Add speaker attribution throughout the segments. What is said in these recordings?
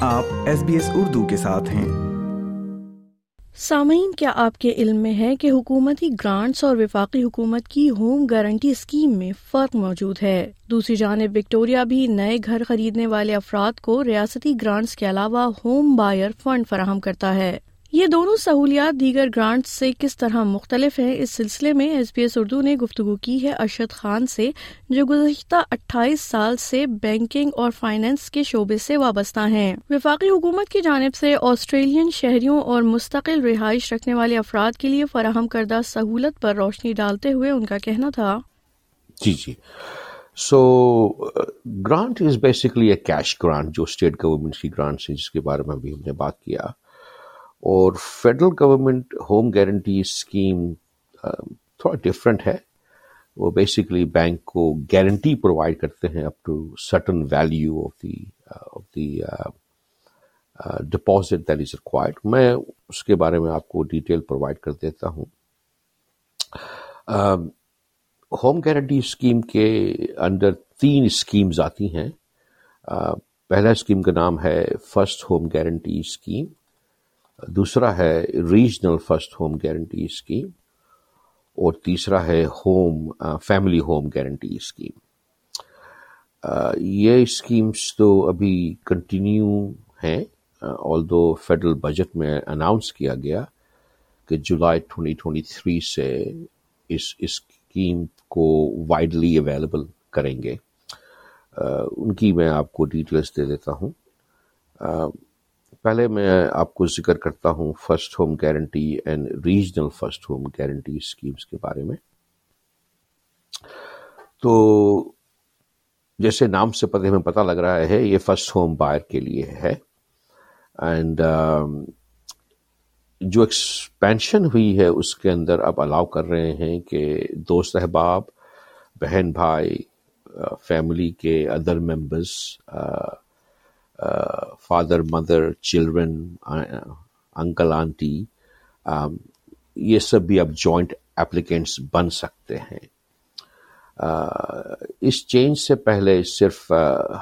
Speaker 1: آپ S B S Urdu کے ساتھ ہیں۔
Speaker 2: سامعین، کیا آپ کے علم میں ہے کہ حکومتی گرانٹس اور وفاقی حکومت کی ہوم گارنٹی اسکیم میں فرق موجود ہے؟ دوسری جانب وکٹوریا بھی نئے گھر خریدنے والے افراد کو ریاستی گرانٹس کے علاوہ ہوم بائر فنڈ فراہم کرتا ہے۔ یہ دونوں سہولیات دیگر گرانٹ سے کس طرح مختلف ہیں، اس سلسلے میں ایس بی ایس اردو نے گفتگو کی ہے ارشد خان سے، جو گزشتہ اٹھائیس سال سے بینکنگ اور فائنینس کے شعبے سے وابستہ ہیں۔ وفاقی حکومت کی جانب سے آسٹریلین شہریوں اور مستقل رہائش رکھنے والے افراد کے لیے فراہم کردہ سہولت پر روشنی ڈالتے ہوئے ان کا کہنا تھا۔
Speaker 3: جی جی۔ So grant is basically a cash grant جو اسٹیٹ گورنمنٹ کی گرانٹ ہے جس کے بارے میں بھی ہم نے بات کیا۔ اور federal government home guarantee scheme تھوڑا ڈفرینٹ ہے۔ وہ بیسکلی بینک کو گارنٹی پرووائڈ کرتے ہیں up to certain value of the of the deposit that is required میں اس کے بارے میں آپ کو ڈیٹیل پرووائڈ کر دیتا ہوں۔ ہوم گارنٹی اسکیم کے انڈر تین اسکیمز آتی ہیں۔ uh, پہلا اسکیم کا نام ہے فرسٹ ہوم گارنٹی اسکیم دوسرا ہے regional first home guarantee scheme اور تیسرا ہے home family home guarantee scheme یہ اسکیمس تو ابھی کنٹینیو ہیں آل دو فیڈرل بجٹ میں اناؤنس کیا گیا کہ جولائی 2023 سے اس اسکیم کو وائڈلی اویلیبل کریں گے۔ ان کی میں آپ کو ڈیٹیلس دے دیتا ہوں۔ پہلے میں آپ کو ذکر کرتا ہوں first home guarantee and regional first home guarantee schemes کے بارے میں۔ تو جیسے نام سے پتے میں پتہ لگ رہا ہے یہ فرسٹ ہوم بائر کے لیے ہے۔ اینڈ جو ایکسپینشن ہوئی ہے اس کے اندر اب الاؤ کر رہے ہیں کہ دوست احباب، بہن بھائی فیملی کے other members father, mother, children, uncle, aunty یہ سب بھی اب جوائنٹ اپلیکینٹس بن سکتے ہیں۔ اس چینج سے پہلے صرف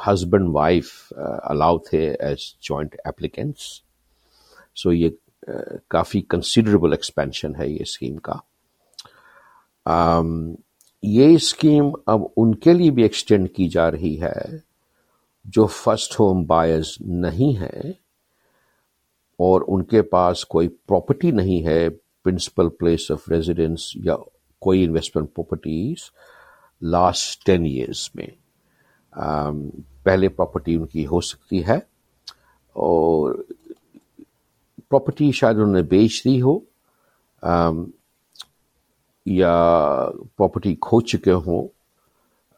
Speaker 3: ہسبینڈ، وائف الاؤ تھے ایز جوائنٹ اپلیکینٹس۔ سو یہ کافی کنسیڈریبل ایکسپینشن ہے یہ اسکیم کا۔ یہ اسکیم اب ان کے لیے بھی ایکسٹینڈ کی جا رہی ہے۔ جو فرسٹ ہوم بائرز نہیں ہیں اور ان کے پاس کوئی پراپرٹی نہیں ہے پرنسپل پلیس آف ریزیڈینس یا کوئی investment properties last ten years میں um, پہلے پراپرٹی ان کی ہو سکتی ہے اور پراپرٹی شاید انہوں نے بیچ دی ہو um, یا پراپرٹی کھو چکے ہوں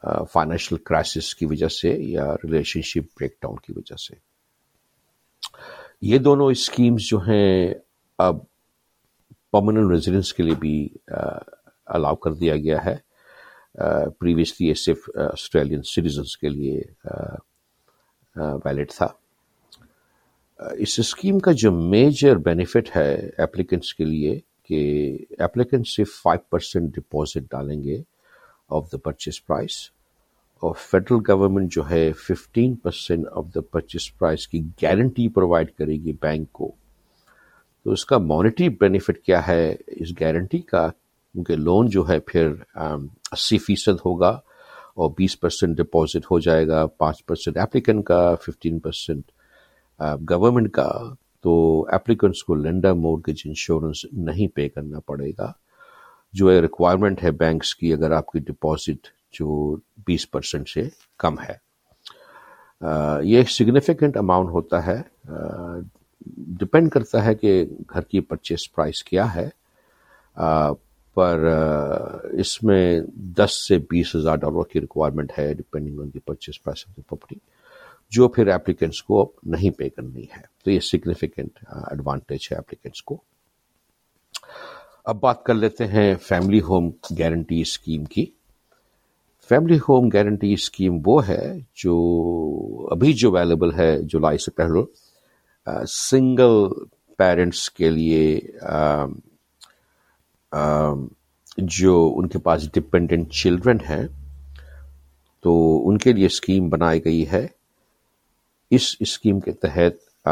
Speaker 3: فائنینشیل کرائسس کی وجہ سے یا ریلیشن شپ بریک ڈاؤن کی وجہ سے۔ یہ دونوں اسکیمز جو ہیں اب پرماننٹ ریزیڈنس کے لیے بھی الاؤ کر دیا گیا ہے۔ پریویسلی یہ صرف آسٹریلین سٹیزنس کے لیے ویلڈ تھا۔ اس اسکیم کا جو میجر بینیفٹ ہے اپلیکنٹس کے لیے کہ اپلیکنٹ صرف فائیو پرسینٹ ڈپازٹ ڈالیں گے۔ آف دا پرچیز پرائز اور فیڈرل گورنمنٹ جو ہے fifteen percent of the purchase price کی گارنٹی پرووائڈ کرے گی بینک کو. تو اس کا مانیٹری بینیفٹ کیا ہے اس گارنٹی کا؟ کیونکہ لون جو ہے پھر um, اسی فیصد ہوگا اور بیس پرسینٹ ڈپازٹ ہو جائے گا، پانچ پرسینٹ اپلیکن کا ففٹین پرسینٹ گورنمنٹ کا. تو اپلیکنٹس کو لینڈر مورگیج انشورنس نہیں پے کرنا پڑے گا۔ جو ایک ریکوائرمنٹ ہے بینکس کی اگر آپ کی ڈپازٹ جو بیس پرسینٹ سے کم ہے۔ یہ ایک سگنیفیکنٹ اماؤنٹ ہوتا ہے۔ ڈپینڈ کرتا ہے کہ گھر کی پرچیز پرائز کیا ہے۔ پر اس میں دس سے بیس ہزار ڈالر کی ریکوائرمنٹ ہے depending on the purchase price of the property جو پھر اپلیکینٹس کو اب نہیں پے کرنی ہے۔ تو یہ سگنیفیکنٹ ایڈوانٹیج ہے اپلیکینٹس کو۔ اب بات کر لیتے ہیں فیملی ہوم گارنٹی اسکیم کی۔ فیملی ہوم گارنٹی اسکیم وہ ہے جو ابھی جو اویلیبل ہے جولائی سے پہلے سنگل پیرنٹس کے لیے جو ان کے پاس ڈپینڈنٹ چلڈرن ہیں، تو ان کے لیے اسکیم بنائی گئی ہے۔ اس اسکیم کے تحت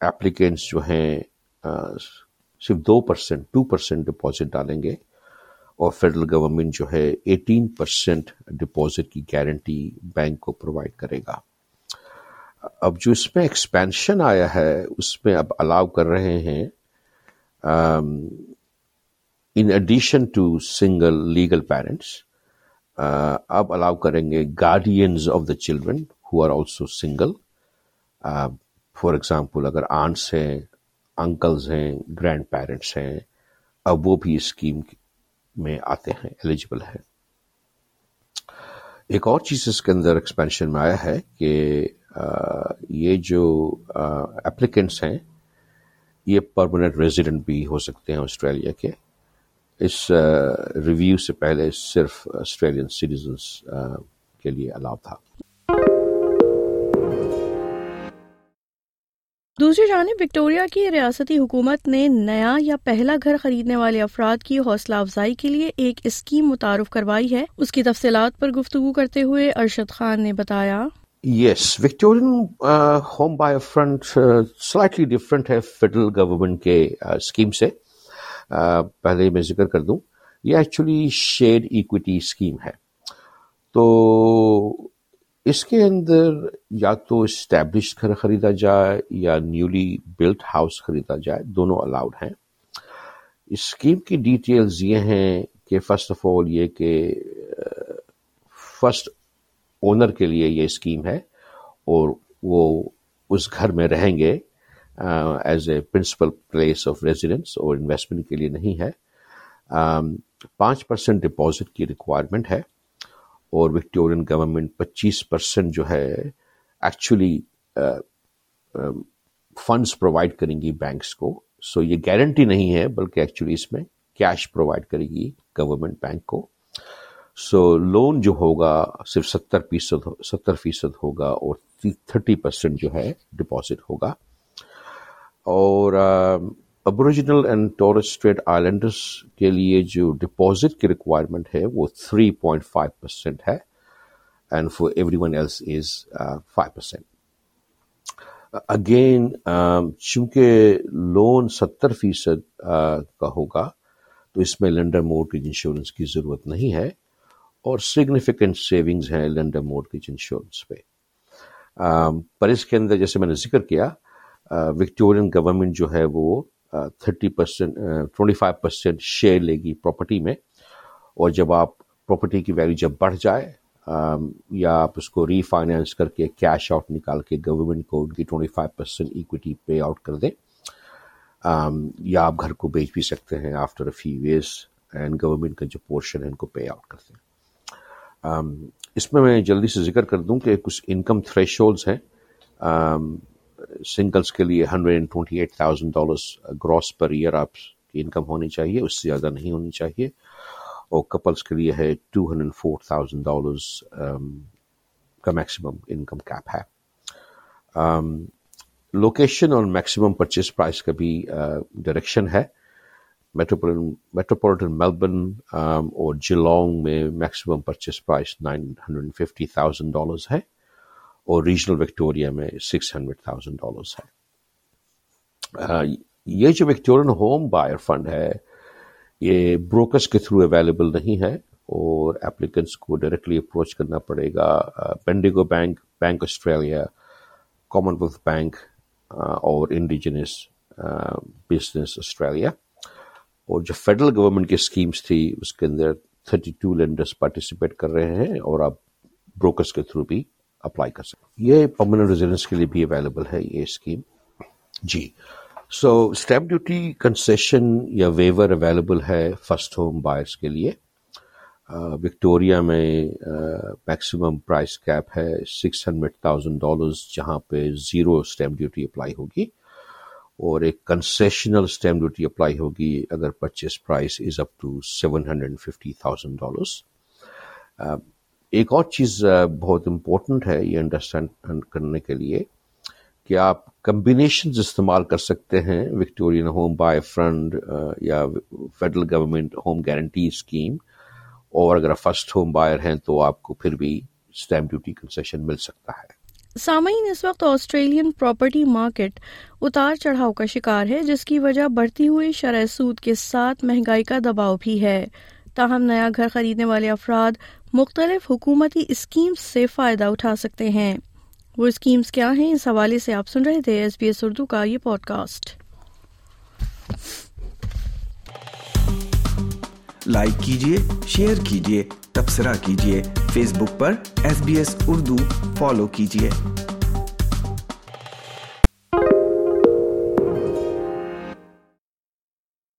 Speaker 3: ایپلیکینٹس جو ہیں صرف دو پرسینٹ ٹو پرسینٹ ڈپازٹ ڈالیں گے اور فیڈرل گورنمنٹ جو ہے ایٹین پرسینٹ ڈپازٹ کی گارنٹی بینک کو پرووائڈ کرے گا۔ اب جو اس میں ایکسپینشن آیا ہے، اس میں اب الاؤ کر رہے ہیں in addition to single legal parents اب الاؤ کریں گے guardians of the children who are also single for example اگر آنٹس ہیں انکلز ہیں، گرینڈ پیرنٹس ہیں، اب وہ بھی اسکیم میں آتے ہیں ایلیجبل ہے ایک اور چیز اس کے اندر ایکسپینشن میں آیا ہے کہ یہ جو اپلیکینٹس ہیں، یہ پرماننٹ ریزیڈنٹ بھی ہو سکتے ہیں آسٹریلیا کے۔ اس ریویو سے پہلے صرف آسٹریلین سٹیزنس کے لیے الاؤ تھا۔
Speaker 2: دوسری جانب وکٹوریا کی ریاستی حکومت نے نیا یا پہلا گھر خریدنے والے افراد کی حوصلہ افزائی کے لیے ایک اسکیم متعارف کروائی ہے۔ اس کی تفصیلات پر گفتگو کرتے ہوئے ارشد خان نے بتایا۔
Speaker 3: Yes Victorian home buy fund slightly different ہے فیڈرل گورنمنٹ کے uh, اسکیم سے۔ uh, پہلے میں ذکر کر دوں۔ یہ ایکچولی شیئر ایکویٹی اسکیم ہے۔ تو اس کے اندر یا تو اسٹیبلش گھر خریدا جائے یا نیولی بلٹ ہاؤس خریدا جائے، دونوں الاؤڈ ہیں۔ اسکیم کی ڈیٹیلز یہ ہیں کہ فرسٹ آف آل یہ کہ فرسٹ اونر کے لیے یہ اسکیم ہے اور وہ اس گھر میں رہیں گے as a principal place of residence اور انویسٹمنٹ کے لیے نہیں ہے۔ پانچ پرسینٹ ڈپازٹ کی ریکوائرمنٹ ہے۔ اور وکٹورین گورنمنٹ پچیس پرسینٹ جو ہے ایکچولی فنڈس پرووائڈ کریں گی بینکس کو. سو یہ گارنٹی نہیں ہے، بلکہ ایکچولی اس میں کیش پرووائڈ کرے گی گورنمنٹ بینک کو. سو لون جو ہوگا صرف ستر فیصد ستر فیصد ہوگا اور تھرٹی پرسینٹ جو ہے ڈپازٹ ہوگا. اور Aboriginal and Torres Strait Islanders کے لیے جو ڈپازٹ کی ریکوائرمنٹ ہے وہ تھری پوائنٹ فائیو پرسینٹ ہے and for everyone else is five percent again چونکہ لون ستر فیصد uh, کا ہوگا تو اس میں لینڈر مورگیج انشورنس کی ضرورت نہیں ہے اور سگنیفیکنٹ سیونگز ہیں لینڈر مورگیج انشورنس پہ. Um, پر اس کے اندر جیسے میں نے ذکر کیا uh, وکٹورین گورنمنٹ جو ہے وہ thirty percent twenty five percent share لے گی پراپرٹی میں اور جب آپ پراپرٹی کی ویلیو جب بڑھ جائے یا آپ اس کو ری فائنینس کر کے کیش آؤٹ نکال کے گورنمنٹ کو ان کی twenty five percent equity pay out کر دیں۔ یا آپ گھر کو بیچ بھی سکتے ہیں after a few years and government کا جو پورشن ہے ان کو پے آؤٹ کر دیں۔ اس میں میں جلدی سے ذکر کر دوں کہ کچھ انکم تھریش ہولڈس ہیں سنگلس کے لیے hundred and twenty eight thousand dollars gross per year آپ کی انکم ہونی چاہیے، اس سے زیادہ نہیں ہونی چاہیے۔ اور کپلس کے لیے ہے two hundred four thousand dollars کا میکسیمم انکم کیپ ہے۔ um, لوکیشن اور میکسیمم پرچیز پرائز کا بھی uh, ڈائریکشن ہے۔ میٹروپولیٹن میلبرن um, اور جلونگ میں maximum purchase price nine hundred fifty thousand dollars ہے۔ اور ریجنل وکٹوریا میں سکس ہنڈریڈ تھاؤزینڈ ڈالرس ہے. یہ جو وکٹورین ہوم بائر فنڈ ہے، یہ بروکرس کے تھرو اویلیبل نہیں ہے اور اپلیکنٹس کو ڈائریکٹلی اپروچ کرنا پڑے گا Bendigo Bank Bank Australia Commonwealth wealth bank اور انڈیجنس بزنس آسٹریلیا اور جو فیڈرل گورنمنٹ کی اسکیمس تھی، اس کے اندر تھرٹی ٹو لینڈرس پارٹیسپیٹ کر رہے ہیں اور اب بروکرس کے تھرو بھی اپلائی کر سکتے یہ پرماننٹ ریزیڈنس کے لیے بھی اویلیبل ہے یہ اسکیم جی۔ سو اسٹیمپ ڈیوٹی کنسیشن یا ویور اویلیبل ہے فرسٹ ہوم بائرس کے لیے۔ وکٹوریا میں میکسیمم پرائز کیپ ہے سکس ہنڈریڈ تھاؤزینڈ ڈالرز جہاں پہ زیرو اسٹیمپ ڈیوٹی اپلائی ہوگی۔ اور ایک کنسیشنل اسٹیمپ ڈیوٹی اپلائی ہوگی اگر purchase price is up to seven hundred fifty thousand dollars ایک اور چیز بہت امپورٹنٹ ہے یہ انڈرسٹینڈ کرنے کے لیے کہ آپ کمبینیشنز استعمال کر سکتے ہیں وکٹورین ہوم بائی فرنڈ یا federal government home guarantee scheme اور اگر فرسٹ ہوم بائر ہیں تو آپ کو پھر بھی اسٹیمپ ڈیوٹی کنسیشن مل سکتا ہے۔
Speaker 2: سامعین، اس وقت آسٹریلین پراپرٹی مارکیٹ اتار چڑھاؤ کا شکار ہے، جس کی وجہ بڑھتی ہوئی شرح سود کے ساتھ مہنگائی کا دباؤ بھی ہے۔ تاہم، نیا گھر خریدنے والے افراد مختلف حکومتی اسکیمز سے فائدہ اٹھا سکتے ہیں۔ وہ اسکیمز کیا ہیں؟ اس حوالے سے آپ سن رہے تھے ایس بی ایس اردو کا یہ پوڈ کاسٹ
Speaker 1: لائک کیجیے شیئر کیجیے تبصرہ کیجیے فیس بک پر S B S Urdu follow کیجیے